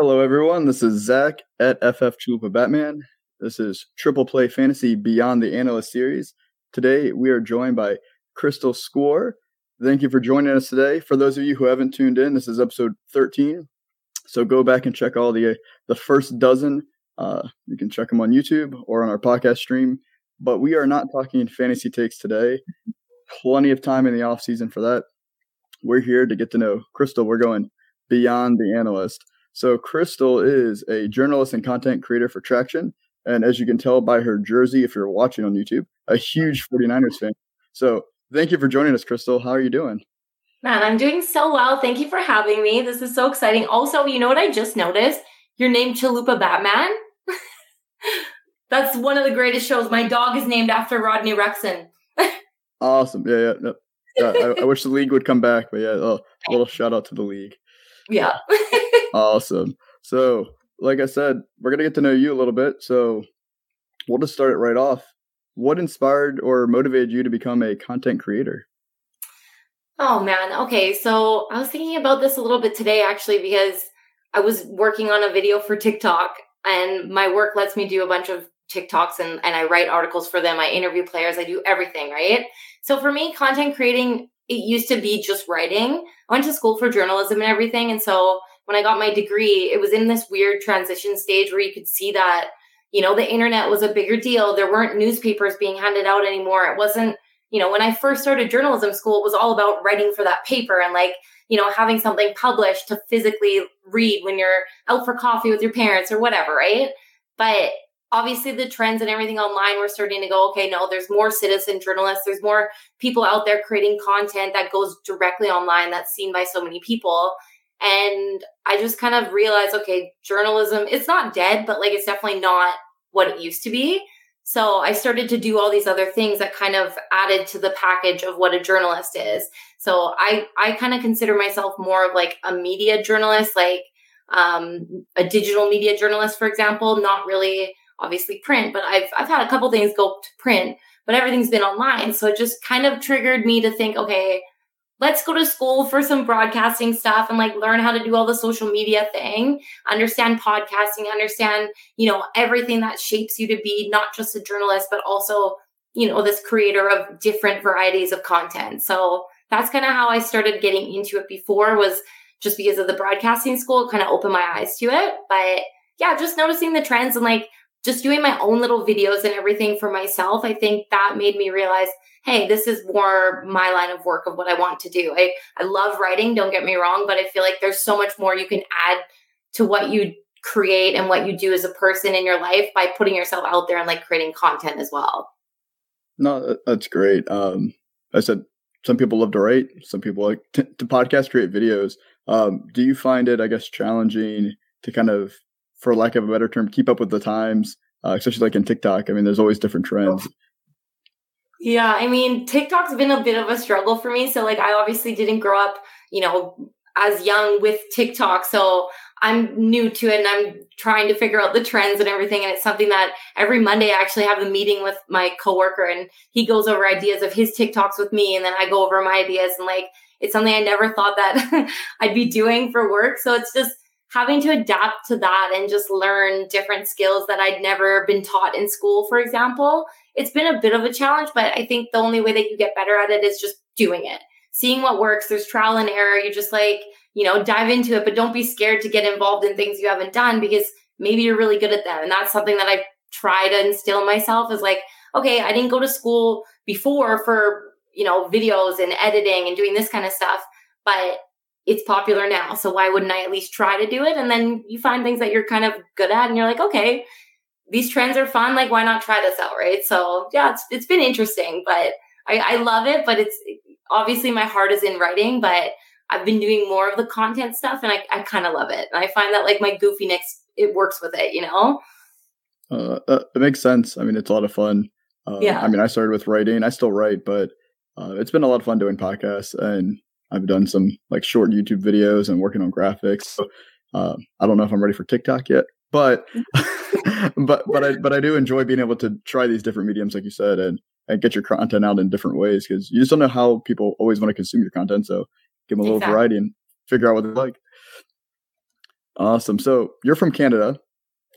Hello, everyone. This is Zach at FF Chalupa Batman. This is Triple Play Fantasy Beyond the Analyst series. Today, we are joined by Crystal Scuor. Thank you for joining us today. For those of you who haven't tuned in, this is episode 13. So go back and check all the the first dozen. Uh, you can check them on YouTube or on our podcast stream. But we are not talking fantasy takes today. Plenty of time in the off season for that. We're here to get to know Crystal. We're going beyond the analyst. So Crystal is a journalist and content creator for Traction. And as you can tell by her jersey, if you're watching on YouTube, a huge 49ers fan. So thank you for joining us, Crystal. How are you doing? Man, I'm doing so well. Thank you for having me. This is so exciting. Also, you know what I just noticed? Your name Chalupa Batman. That's one of the greatest shows. My dog is named after Rodney Ruxin. awesome. Yeah, yeah. No. yeah I, I, wish the league would come back, but yeah, a little shout out to the league. Yeah. awesome. So, like I said, we're gonna get to know you a little bit. So, we'll just start it right off. What inspired or motivated you to become a content creator? Oh man. Okay. So I was thinking about this a little bit today actually because I was working on a video for TikTok and my work lets me do a bunch of TikToks and, and I write articles for them. I interview players. I do everything, right? So for me, content creating, it used to be just writing. I went to school for journalism and everything. And so when I got my degree, it was in this weird transition stage where you could see that, you know, the internet was a bigger deal. There weren't newspapers being handed out anymore. It wasn't, you know, when I first started journalism school, it was all about writing for that paper and like, you know, having something published to physically read when you're out for coffee with your parents or whatever, right? But obviously the trends and everything online we're starting to go okay no there's more citizen journalists there's more people out there creating content that goes directly online that's seen by so many people. And i just kind of realized okay journalism it's not dead but like it's definitely not what it used to be. So i started to do all these other things that kind of added to the package of what a journalist is. So i i kind of consider myself more of like a media journalist like um, a digital media journalist for example not really obviously print, but I've I've had a couple things go to print, but everything's been online. So it just kind of triggered me to think, okay, let's go to school for some broadcasting stuff and like learn how to do all the social media thing, understand podcasting, understand, you know, everything that shapes you to be not just a journalist, but also, you know, this creator of different varieties of content. So that's kind of how I started getting into it before was just because of the broadcasting school, kind of opened my eyes to it. But yeah, just noticing the trends and like just doing my own little videos and everything for myself, I think that made me realize, hey, this is more my line of work of what I want to do. I, I love writing, don't get me wrong, but I feel like there's so much more you can add to what you create and what you do as a person in your life by putting yourself out there and like creating content as well. No, that's great. Um, I said some people love to write, some people like to, to podcast, create videos. Um, do you find it, I guess, challenging to kind of for lack of a better term, keep up with the times, uh, especially like in TikTok. I mean, there's always different trends. Yeah, I mean, TikTok's been a bit of a struggle for me. So, like, I obviously didn't grow up, you know, as young with TikTok. So, I'm new to it and I'm trying to figure out the trends and everything. And it's something that every Monday I actually have a meeting with my coworker and he goes over ideas of his TikToks with me. And then I go over my ideas and like, it's something I never thought that I'd be doing for work. So it's just, having to adapt to that and just learn different skills that I'd never been taught in school, for example, it's been a bit of a challenge, but I think the only way that you get better at it is just doing it, seeing what works. There's trial and error. You just like, you know, dive into it, but don't be scared to get involved in things you haven't done because maybe you're really good at them. And that's something that I've tried to instill in myself is like, okay, I didn't go to school before for, you know, videos and editing and doing this kind of stuff, but it's popular now. So why wouldn't I at least try to do it? And then you find things that you're kind of good at and you're like, okay, these trends are fun. Like, why not try this out? Right. So yeah, it's, it's been interesting, but I, I love it. But it's obviously my heart is in writing, but I've been doing more of the content stuff and I, I kind of love it. And I find that like my goofiness, it works with it, you know? Uh, uh, it makes sense. I mean, it's a lot of fun. Uh, yeah. I mean, I started with writing. I still write, but uh, it's been a lot of fun doing podcasts and I've done some like short YouTube videos and working on graphics. So, uh, I don't know if I'm ready for TikTok yet, but but but I but I do enjoy being able to try these different mediums, like you said, and and get your content out in different ways because you just don't know how people always want to consume your content. So give them a little exactly. variety and figure out what they like. Awesome. So you're from Canada.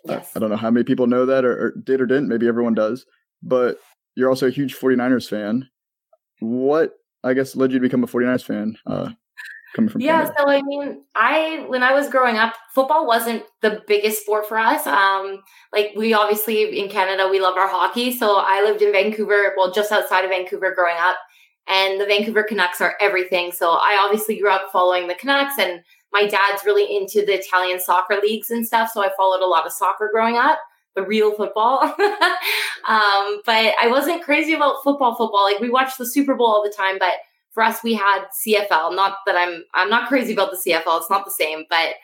Yes. I, I don't know how many people know that or, or did or didn't. Maybe everyone does. But you're also a huge 49ers fan. What, I guess, led you to become a 49ers fan? Uh, coming from yeah Canada? so i mean i when i was growing up football wasn't the biggest sport for us. Um like we obviously in canada we love our hockey. So i lived in vancouver well just outside of vancouver growing up. And the vancouver canucks are everything. So i obviously grew up following the canucks and my dad's really into the italian soccer leagues and stuff. So i followed a lot of soccer growing up the real football um but i wasn't crazy about football football like we watched the super bowl all the time but for us we had CFL. Not that I'm I'm not crazy about the CFL. It's not the same, but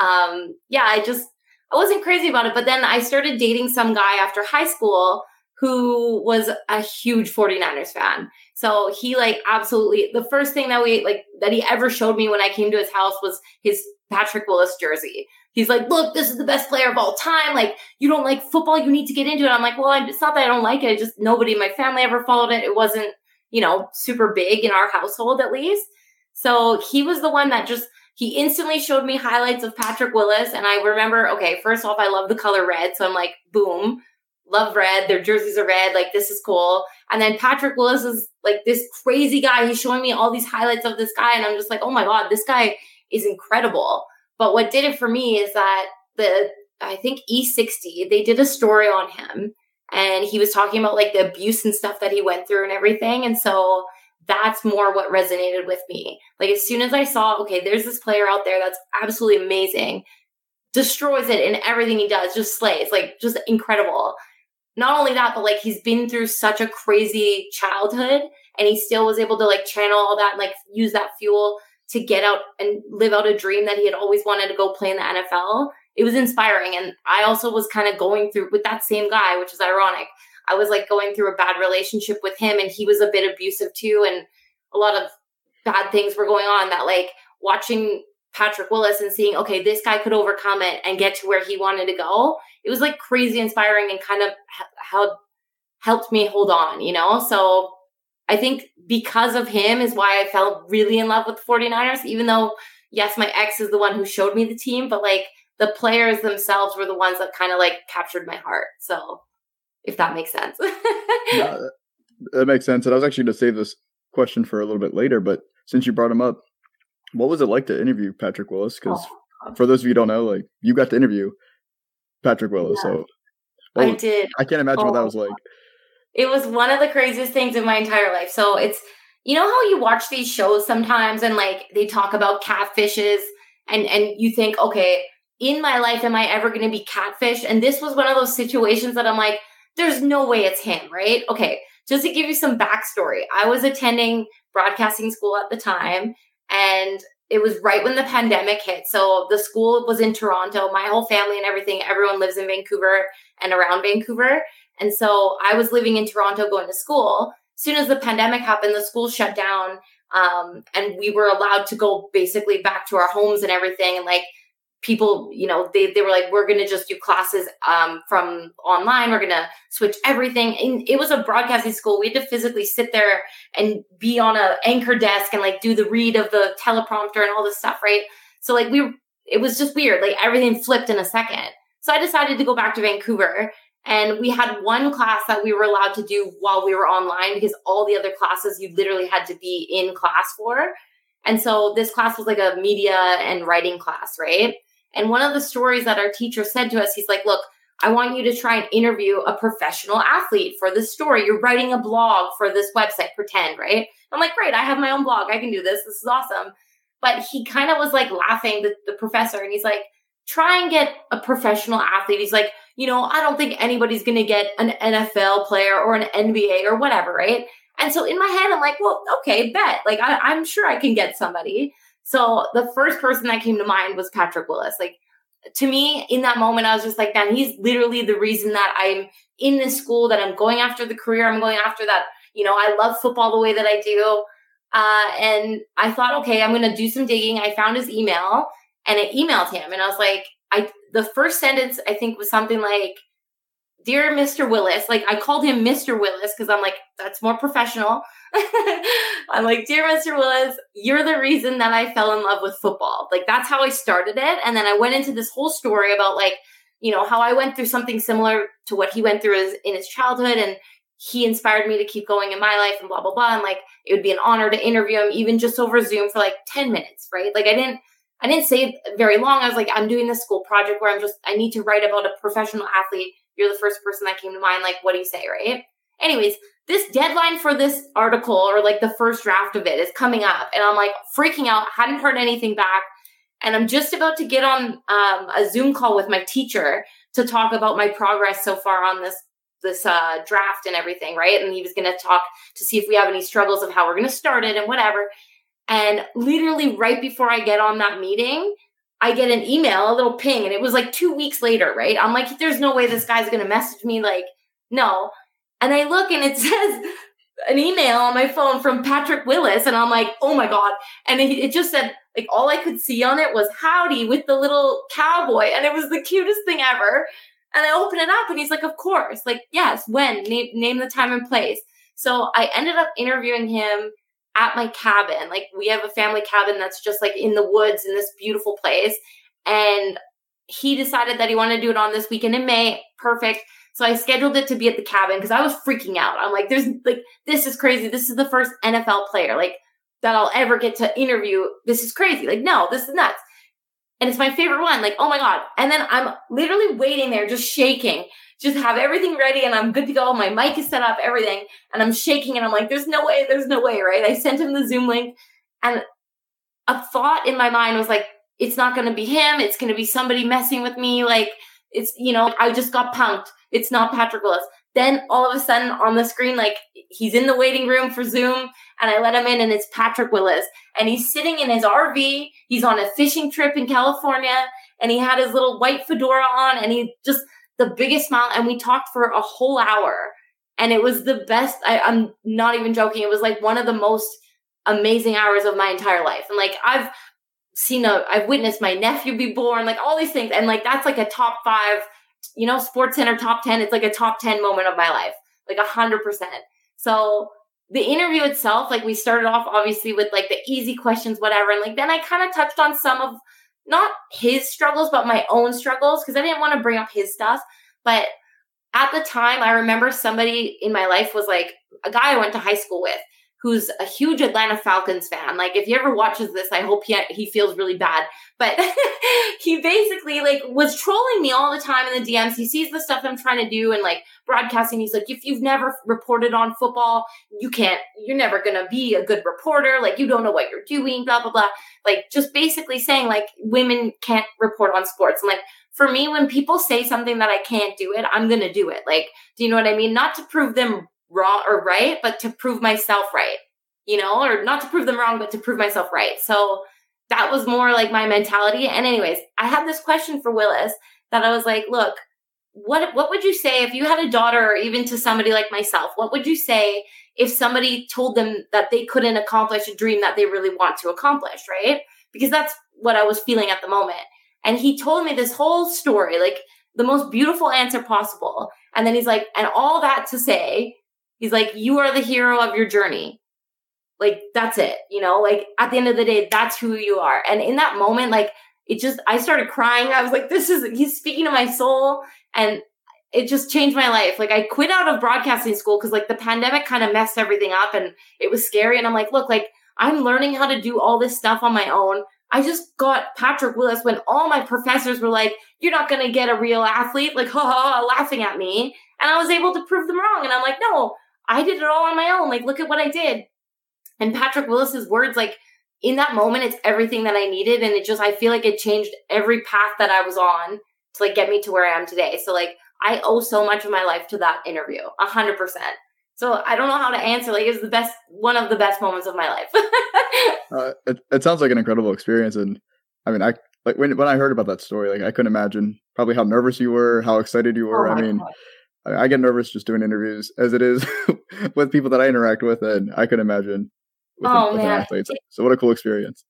um yeah, I just I wasn't crazy about it. But then I started dating some guy after high school who was a huge 49ers fan. So he like absolutely the first thing that we like that he ever showed me when I came to his house was his Patrick Willis jersey. He's like, look, this is the best player of all time. Like, you don't like football, you need to get into it. I'm like, well, it's not that I don't like it. just nobody in my family ever followed it. It wasn't you know, super big in our household at least. So he was the one that just he instantly showed me highlights of Patrick Willis. And I remember, okay, first off, I love the color red. So I'm like, boom, love red. Their jerseys are red. Like, this is cool. And then Patrick Willis is like this crazy guy. He's showing me all these highlights of this guy. And I'm just like, oh my God, this guy is incredible. But what did it for me is that the, I think E60, they did a story on him and he was talking about like the abuse and stuff that he went through and everything. And so that's more what resonated with me. Like as soon as I saw, okay, there's this player out there that's absolutely amazing, destroys it in everything he does, just slays, like just incredible. Not only that, but like he's been through such a crazy childhood and he still was able to like channel all that and like use that fuel to get out and live out a dream that he had always wanted to go play in the NFL it was inspiring. And I also was kind of going through with that same guy, which is ironic. I was like going through a bad relationship with him and he was a bit abusive too. And a lot of bad things were going on that like watching Patrick Willis and seeing, okay, this guy could overcome it and get to where he wanted to go. It was like crazy inspiring and kind of helped helped me hold on, you know? So I think because of him is why I fell really in love with the 49ers, even though, yes, my ex is the one who showed me the team, but like the players themselves were the ones that kind of like captured my heart. So if that makes sense. yeah, that makes sense. And I was actually going to save this question for a little bit later, but since you brought him up, what was it like to interview Patrick Willis? Because oh, for those of you who don't know, like you got to interview Patrick Willis. Yeah, so I oh, did. I can't imagine oh, what that oh, was like. It was one of the craziest things in my entire life. So it's you know how you watch these shows sometimes and like they talk about catfishes and and you think, okay, in my life am I ever going to be catfish? And this was one of those situations that I'm like, there's no way it's him, right? Okay. Just to give you some backstory, I was attending broadcasting school at the time and it was right when the pandemic hit. So the school was in Toronto. My whole family and everything, everyone lives in Vancouver and around Vancouver. And so I was living in Toronto going to school. As soon as the pandemic happened, the school shut down. Um, and we were allowed to go basically back to our homes and everything. And like people, you know, they, they were like, we're going to just do classes um, from online. We're going to switch everything. And it was a broadcasting school. We had to physically sit there and be on a anchor desk and like do the read of the teleprompter and all this stuff, right? So like we, it was just weird. Like everything flipped in a second. So I decided to go back to Vancouver and we had one class that we were allowed to do while we were online because all the other classes you literally had to be in class for. And so this class was like a media and writing class, right? And one of the stories that our teacher said to us, he's like, look, I want you to try and interview a professional athlete for this story. You're writing a blog for this website, pretend, right? I'm like, great, I have my own blog. I can do this. This is awesome. But he kind of was like laughing, the, the professor, and he's like, try and get a professional athlete. He's like, you know, I don't think anybody's going to get an NFL player or an NBA or whatever, right? And so in my head, I'm like, well, okay, bet. Like, I, I'm sure I can get somebody. So the first person that came to mind was Patrick Willis. Like to me, in that moment, I was just like, man, he's literally the reason that I'm in this school, that I'm going after the career I'm going after, that, you know, I love football the way that I do. Uh, and I thought, okay, I'm going to do some digging. I found his email and I emailed him and I was like, I, the first sentence I think was something like, Dear Mr. Willis, like I called him Mr. Willis because I'm like, that's more professional. I'm like, Dear Mr. Willis, you're the reason that I fell in love with football. Like that's how I started it. And then I went into this whole story about like, you know, how I went through something similar to what he went through in his childhood and he inspired me to keep going in my life and blah blah blah and like it would be an honor to interview him even just over zoom for like 10 minutes right like i didn't i didn't say very long. I was like i'm doing this school project where i'm just i need to write about a professional athlete. You're the first person that came to mind. Like what do you say right? Anyways this deadline for this article or like the first draft of it is coming up and i'm like freaking out. Hadn't heard anything back. And i'm just about to get on um, a zoom call with my teacher to talk about my progress so far on this this uh, draft and everything, right? And he was going to talk to see if we have any struggles of how we're going to start it and whatever. And literally right before I get on that meeting, I get an email, a little ping, and it was like two weeks later, right? I'm like, there's no way this guy's to message me. Like, no. And I look and it says an email on my phone from Patrick Willis. And I'm like, oh my God. And it, it just said, like, all I could see on it was howdy with the little cowboy. And it was the cutest thing ever. And I open it up and he's like, of course, like, yes, when, name, name the time and place. So I ended up interviewing him at my cabin. Like we have a family cabin that's just like in the woods in this beautiful place. And he decided that he wanted to do it on this weekend in May. Perfect. So I scheduled it to be at the cabin because I was freaking out. I'm like, there's like, this is crazy. This is the first NFL player like that I'll ever get to interview. This is crazy. Like, no, this is nuts and it's my favorite one. Like, oh my God. And then I'm literally waiting there, just shaking, just have everything ready and I'm good to go. My mic is set up, everything. And I'm shaking and I'm like, there's no way, there's no way, right? I sent him the Zoom link and a thought in my mind was like, it's not going to be him. It's going to be somebody messing with me. Like, it's, you know, I just got punked. It's not Patrick Willis. Then all of a sudden on the screen, like he's in the waiting room for Zoom and I let him in and it's Patrick Willis and he's sitting in his RV. He's on a fishing trip in California and he had his little white fedora on and he just the biggest smile and we talked for a whole hour and it was the best. I, I'm not even joking. It was like one of the most amazing hours of my entire life. And like I've seen a, I've witnessed my nephew be born, like all these things. And like that's like a top five you know, Sports Center top 10, it's like a top 10 moment of my life, like a hundred percent. So the interview itself, like we started off obviously with like the easy questions, whatever. And like then I kind of touched on some of not his struggles, but my own struggles because I didn't want to bring up his stuff. But at the time, I remember somebody in my life was like a guy I went to high school with who's a huge Atlanta Falcons fan. Like if he ever watches this, I hope he he feels really bad. But he basically like was trolling me all the time in the DMs. He sees the stuff I'm trying to do and like broadcasting. He's like, if you've never reported on football, you can't. You're never gonna be a good reporter. Like you don't know what you're doing. Blah blah blah. Like just basically saying like women can't report on sports. And like for me, when people say something that I can't do it, I'm gonna do it. Like, do you know what I mean? Not to prove them wrong or right, but to prove myself right, you know, or not to prove them wrong, but to prove myself right. So that was more like my mentality. And anyways, I had this question for Willis that I was like, look, what what would you say if you had a daughter or even to somebody like myself? What would you say if somebody told them that they couldn't accomplish a dream that they really want to accomplish, right? Because that's what I was feeling at the moment. And he told me this whole story, like the most beautiful answer possible. And then he's like, and all that to say He's like, you are the hero of your journey. Like, that's it. You know, like at the end of the day, that's who you are. And in that moment, like, it just, I started crying. I was like, this is, he's speaking to my soul. And it just changed my life. Like, I quit out of broadcasting school because, like, the pandemic kind of messed everything up and it was scary. And I'm like, look, like, I'm learning how to do all this stuff on my own. I just got Patrick Willis when all my professors were like, you're not going to get a real athlete, like, ha ha, laughing at me. And I was able to prove them wrong. And I'm like, no, I did it all on my own. Like, look at what I did. And Patrick Willis's words, like, in that moment, it's everything that I needed. And it just, I feel like it changed every path that I was on to like get me to where I am today. So, like, I owe so much of my life to that interview, a hundred percent. So I don't know how to answer. Like, it's the best, one of the best moments of my life. uh, it, it sounds like an incredible experience. And I mean, I, like when, when I heard about that story, like I couldn't imagine probably how nervous you were, how excited you were. Oh I mean, God. I get nervous just doing interviews as it is with people that I interact with, and I can imagine with, oh, an, man. athletes. So what a cool experience!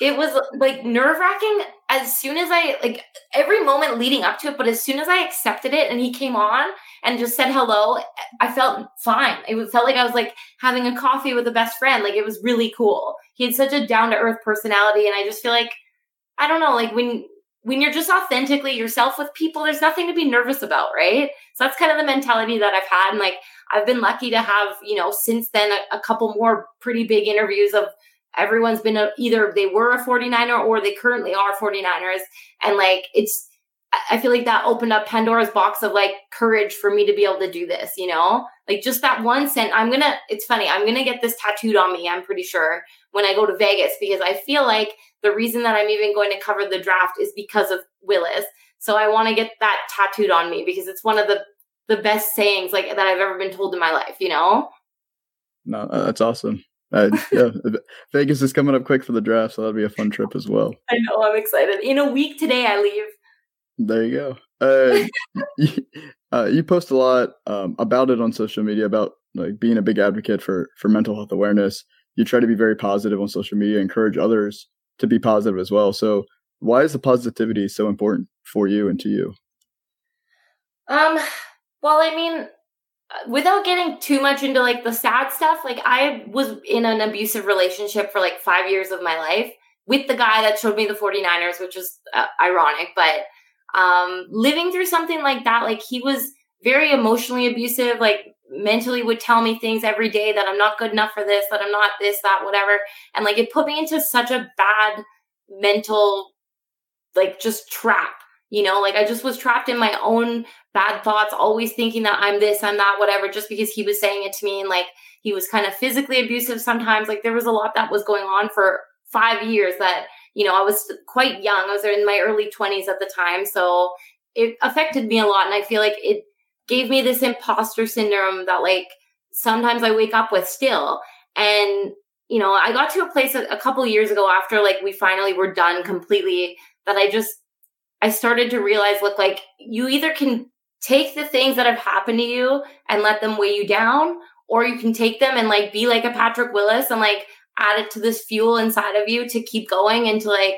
It was like nerve wracking as soon as I like every moment leading up to it, but as soon as I accepted it and he came on and just said hello, I felt fine. It felt like I was like having a coffee with a best friend. Like it was really cool. He had such a down to earth personality. And I just feel like, I don't know, like when, when you're just authentically yourself with people, there's nothing to be nervous about, right? So that's kind of the mentality that I've had. And like, I've been lucky to have, you know, since then a, a couple more pretty big interviews of everyone's been a, either they were a 49er or they currently are 49ers. And like, it's, I feel like that opened up Pandora's box of like courage for me to be able to do this, you know? Like just that one cent. I'm gonna, it's funny, I'm gonna get this tattooed on me, I'm pretty sure, when I go to Vegas, because I feel like the reason that I'm even going to cover the draft is because of Willis. So I wanna get that tattooed on me because it's one of the the best sayings like that I've ever been told in my life, you know? No, uh, that's awesome. Uh, yeah, Vegas is coming up quick for the draft, so that'll be a fun trip as well. I know, I'm excited. In a week today, I leave. There you go. Uh, you, uh, you, post a lot um, about it on social media about like being a big advocate for for mental health awareness. You try to be very positive on social media, encourage others to be positive as well. So, why is the positivity so important for you and to you? Um. Well, I mean, without getting too much into like the sad stuff, like I was in an abusive relationship for like five years of my life with the guy that showed me the 49ers, which is uh, ironic, but um, living through something like that, like he was very emotionally abusive, like mentally would tell me things every day that I'm not good enough for this, that I'm not this, that, whatever. And like it put me into such a bad mental, like just trap, you know, like I just was trapped in my own bad thoughts, always thinking that I'm this, I'm that, whatever, just because he was saying it to me. And like he was kind of physically abusive sometimes. Like there was a lot that was going on for five years that you know, I was quite young. I was in my early 20s at the time. So it affected me a lot. And I feel like it gave me this imposter syndrome that, like, sometimes I wake up with still. And, you know, I got to a place a, a couple years ago after, like, we finally were done completely that I just, I started to realize, look, like, you either can take the things that have happened to you and let them weigh you down, or you can take them and, like, be like a Patrick Willis and, like, add it to this fuel inside of you to keep going and to like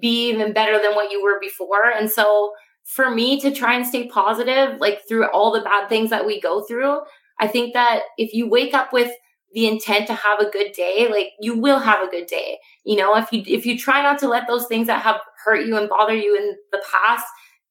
be even better than what you were before. And so for me to try and stay positive, like through all the bad things that we go through, I think that if you wake up with the intent to have a good day, like you will have a good day. You know, if you if you try not to let those things that have hurt you and bother you in the past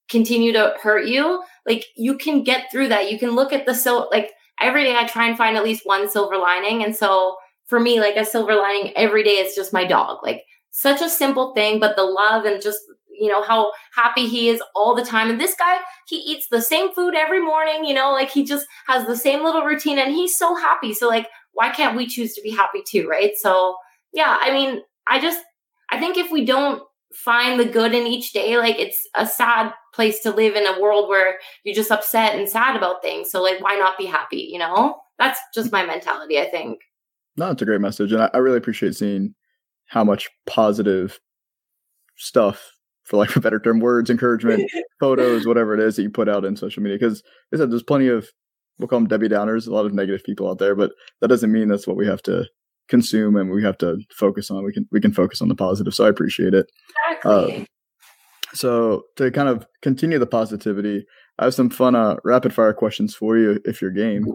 continue to hurt you, like you can get through that. You can look at the so like every day I try and find at least one silver lining. And so for me, like a silver lining every day is just my dog. Like such a simple thing, but the love and just, you know, how happy he is all the time. And this guy, he eats the same food every morning, you know, like he just has the same little routine and he's so happy. So, like, why can't we choose to be happy too? Right. So, yeah, I mean, I just, I think if we don't find the good in each day, like it's a sad place to live in a world where you're just upset and sad about things. So, like, why not be happy? You know, that's just my mentality, I think. No, it's a great message, and I, I really appreciate seeing how much positive stuff, for like a better term, words, encouragement, photos, whatever it is that you put out in social media. Because I said there's plenty of we'll call them Debbie Downers, a lot of negative people out there, but that doesn't mean that's what we have to consume and we have to focus on. We can we can focus on the positive. So I appreciate it. Exactly. Uh, so to kind of continue the positivity, I have some fun uh, rapid fire questions for you if you're game.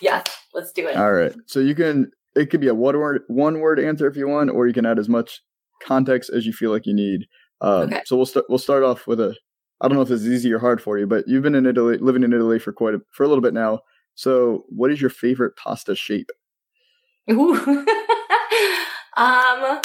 Yes, let's do it. All right. So you can it could be a one word one word answer if you want, or you can add as much context as you feel like you need. Um, okay. So we'll start. We'll start off with a. I don't know if this is easy or hard for you, but you've been in Italy, living in Italy for quite a, for a little bit now. So, what is your favorite pasta shape? Ooh. um.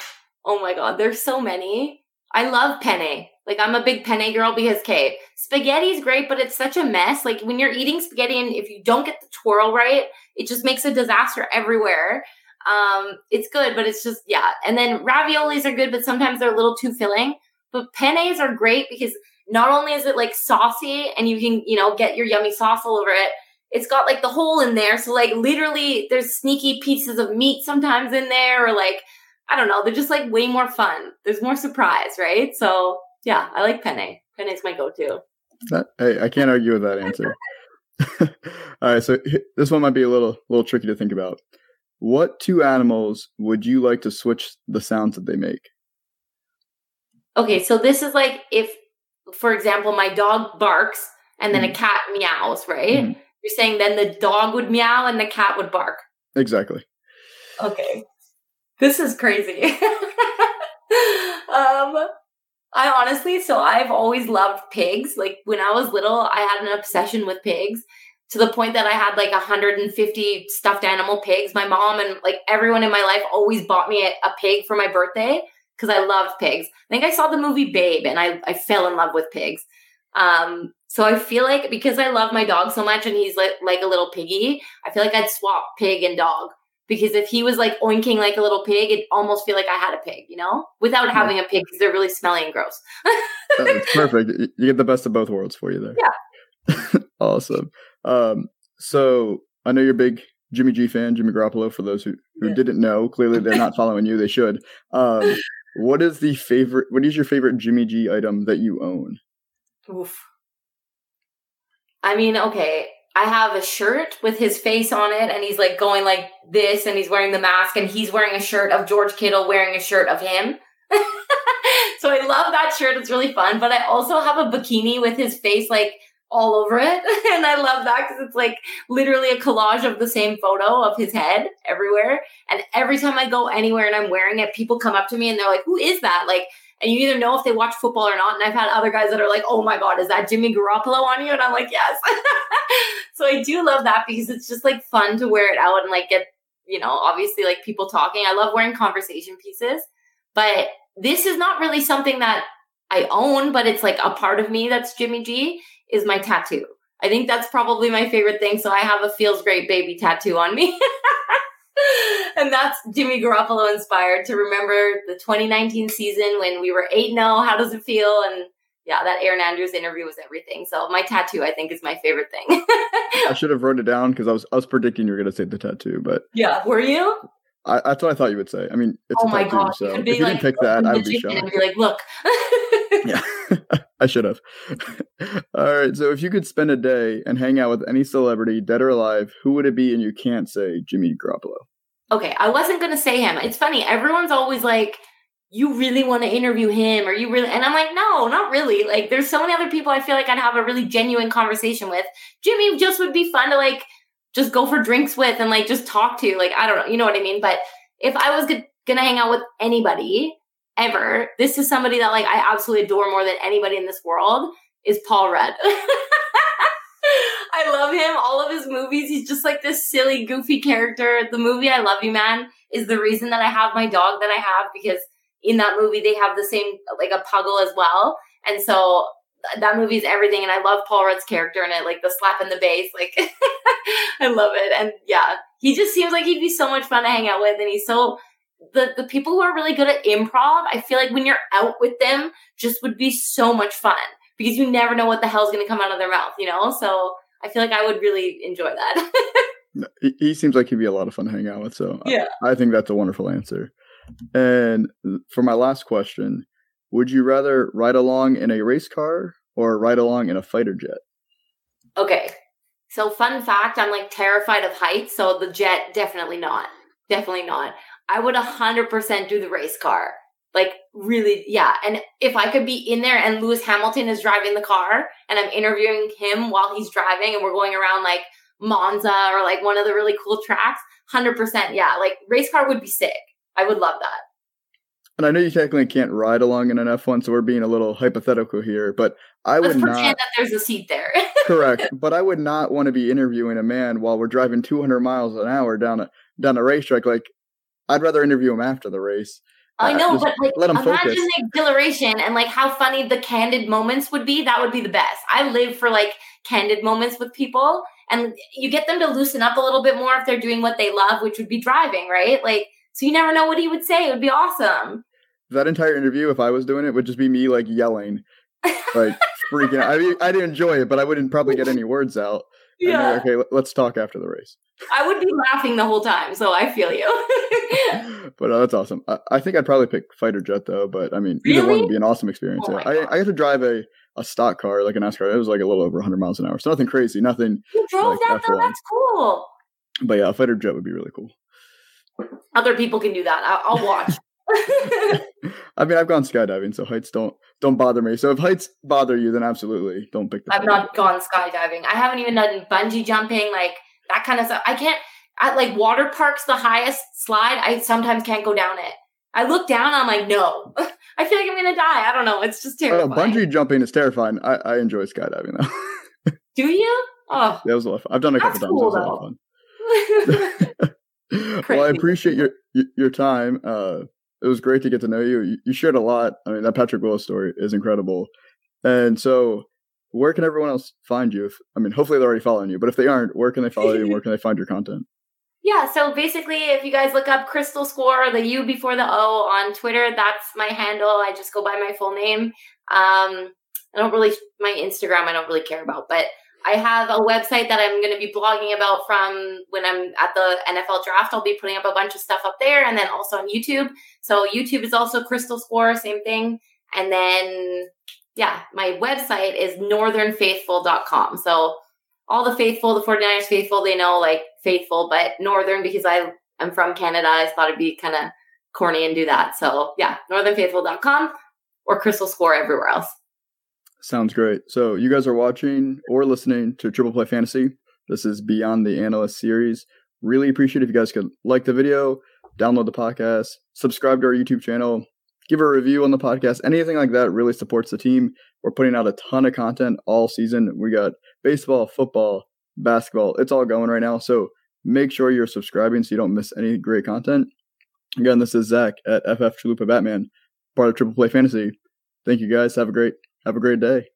Oh my God, there's so many. I love penne. Like I'm a big penne girl because okay, spaghetti's great, but it's such a mess. Like when you're eating spaghetti and if you don't get the twirl right, it just makes a disaster everywhere. Um, it's good, but it's just yeah. And then raviolis are good, but sometimes they're a little too filling. But pennes are great because not only is it like saucy and you can, you know, get your yummy sauce all over it, it's got like the hole in there. So like literally there's sneaky pieces of meat sometimes in there or like I don't know, they're just like way more fun. There's more surprise, right? So yeah, I like penne. Penne is my go-to. That, hey, I can't argue with that answer. All right, so this one might be a little little tricky to think about. What two animals would you like to switch the sounds that they make? Okay, so this is like if, for example, my dog barks and then mm. a cat meows, right? Mm. You're saying then the dog would meow and the cat would bark. Exactly. Okay. This is crazy. um I honestly, so I've always loved pigs. Like when I was little, I had an obsession with pigs to the point that I had like 150 stuffed animal pigs. My mom and like everyone in my life always bought me a, a pig for my birthday because I loved pigs. I think I saw the movie Babe and I, I fell in love with pigs. Um, so I feel like because I love my dog so much and he's like like a little piggy, I feel like I'd swap pig and dog. Because if he was like oinking like a little pig, it'd almost feel like I had a pig, you know, without having a pig because they're really smelly and gross. Perfect. You get the best of both worlds for you there. Yeah. awesome. Um, so I know you're a big Jimmy G fan, Jimmy Garoppolo. For those who, who yeah. didn't know, clearly they're not following you. They should. Um, what is the favorite? What is your favorite Jimmy G item that you own? Oof. I mean, okay, I have a shirt with his face on it, and he's like going like this, and he's wearing the mask, and he's wearing a shirt of George Kittle wearing a shirt of him. so I love that shirt. It's really fun. But I also have a bikini with his face like all over it. and I love that because it's like literally a collage of the same photo of his head everywhere. And every time I go anywhere and I'm wearing it, people come up to me and they're like, who is that? Like, and you either know if they watch football or not. And I've had other guys that are like, oh my God, is that Jimmy Garoppolo on you? And I'm like, yes. so I do love that because it's just like fun to wear it out and like get, you know, obviously like people talking. I love wearing conversation pieces, but this is not really something that I own, but it's like a part of me that's Jimmy G is my tattoo. I think that's probably my favorite thing. So I have a feels great baby tattoo on me. and that's Jimmy Garoppolo inspired to remember the 2019 season when we were 8 0. How does it feel? And yeah, that Erin Andrews interview was everything. So my tattoo, I think, is my favorite thing. I should have wrote it down because I was I was predicting you were going to say the tattoo, but yeah, were you? I, that's what I thought you would say. I mean, it's oh a tattoo, gosh, so if you like, didn't pick that, I would be shocked. And be like, look. yeah, I should have. All right, so if you could spend a day and hang out with any celebrity, dead or alive, who would it be? And you can't say Jimmy Garoppolo. Okay, I wasn't gonna say him. It's funny. Everyone's always like, "You really want to interview him?" Or you really? And I'm like, no, not really. Like, there's so many other people I feel like I'd have a really genuine conversation with. Jimmy just would be fun to like just go for drinks with and like just talk to. Like, I don't know, you know what I mean? But if I was g- gonna hang out with anybody ever, this is somebody that like I absolutely adore more than anybody in this world. Is Paul Rudd. I love him. All of his movies, he's just like this silly, goofy character. The movie I Love You Man is the reason that I have my dog that I have because in that movie they have the same like a puggle as well. And so that movie is everything and I love Paul Rudd's character in it, like the slap in the bass. Like I love it. And yeah, he just seems like he'd be so much fun to hang out with and he's so the the people who are really good at improv, I feel like when you're out with them just would be so much fun because you never know what the hell's going to come out of their mouth, you know? So I feel like I would really enjoy that. he seems like he'd be a lot of fun to hang out with. So yeah, I, I think that's a wonderful answer. And for my last question, would you rather ride along in a race car or ride along in a fighter jet? Okay. So fun fact, I'm like terrified of heights, so the jet definitely not. Definitely not. I would 100% do the race car. Like really, yeah. And if I could be in there and Lewis Hamilton is driving the car and I'm interviewing him while he's driving and we're going around like Monza or like one of the really cool tracks, 100%. Yeah. Like race car would be sick. I would love that. And I know you technically can't ride along in an F1, so we're being a little hypothetical here, but I would pretend not. that there's a seat there. correct, but I would not want to be interviewing a man while we're driving 200 miles an hour down a down a racetrack. Like, I'd rather interview him after the race. I uh, know, uh, but like, let imagine focus. the exhilaration and like how funny the candid moments would be. That would be the best. I live for like candid moments with people, and you get them to loosen up a little bit more if they're doing what they love, which would be driving, right? Like, so you never know what he would say. It would be awesome. That entire interview, if I was doing it, would just be me like yelling, like freaking. I mean, I'd enjoy it, but I wouldn't probably get any words out. Yeah. okay, let's talk after the race. I would be laughing the whole time, so I feel you. but uh, that's awesome. I, I, think I'd probably pick fighter jet though. But I mean, really? either one would be an awesome experience. Oh yeah. I, I got to drive a, a stock car, like an NASCAR. It was like a little over 100 miles an hour, so nothing crazy, nothing. You drove like that F1. though. That's cool. But yeah, a fighter jet would be really cool. Other people can do that. I'll, I'll watch. I mean, I've gone skydiving, so heights don't don't bother me. So if heights bother you, then absolutely don't pick. The I've not gone skydiving. I haven't even done bungee jumping, like that kind of stuff. I can't at like water parks, the highest slide. I sometimes can't go down it. I look down. I'm like, no. I feel like I'm gonna die. I don't know. It's just terrifying. bungee jumping is terrifying. I, I enjoy skydiving though. Do you? Oh, that was a lot. Of fun. I've done it a couple times. Cool, it was a lot of fun. well, I appreciate your your time. Uh, it was great to get to know you. you. Shared a lot. I mean, that Patrick Willis story is incredible. And so, where can everyone else find you? If I mean, hopefully they're already following you, but if they aren't, where can they follow you? Where can they find your content? Yeah, so basically, if you guys look up Crystal Scuor, the U before the O on Twitter, that's my handle. I just go by my full name. Um, I don't really my Instagram. I don't really care about, but I have a website that I'm going to be blogging about from when I'm at the NFL draft. I'll be putting up a bunch of stuff up there and then also on YouTube. So YouTube is also Crystal Scuor, same thing. And then, yeah, my website is northernfaithful.com. So all the faithful, the 49ers faithful, they know like faithful, but northern because I am from Canada. I thought it'd be kind of corny and do that. So yeah, northernfaithful.com or Crystal Scuor everywhere else. Sounds great. So you guys are watching or listening to Triple Play Fantasy. This is Beyond the Analyst series. Really appreciate if you guys could like the video, download the podcast, subscribe to our YouTube channel, give a review on the podcast. Anything like that really supports the team. We're putting out a ton of content all season. We got baseball, football, basketball. It's all going right now. So make sure you're subscribing so you don't miss any great content. Again, this is Zach at FF Chalupa Batman, part of Triple Play Fantasy. Thank you guys. Have a great have a great day.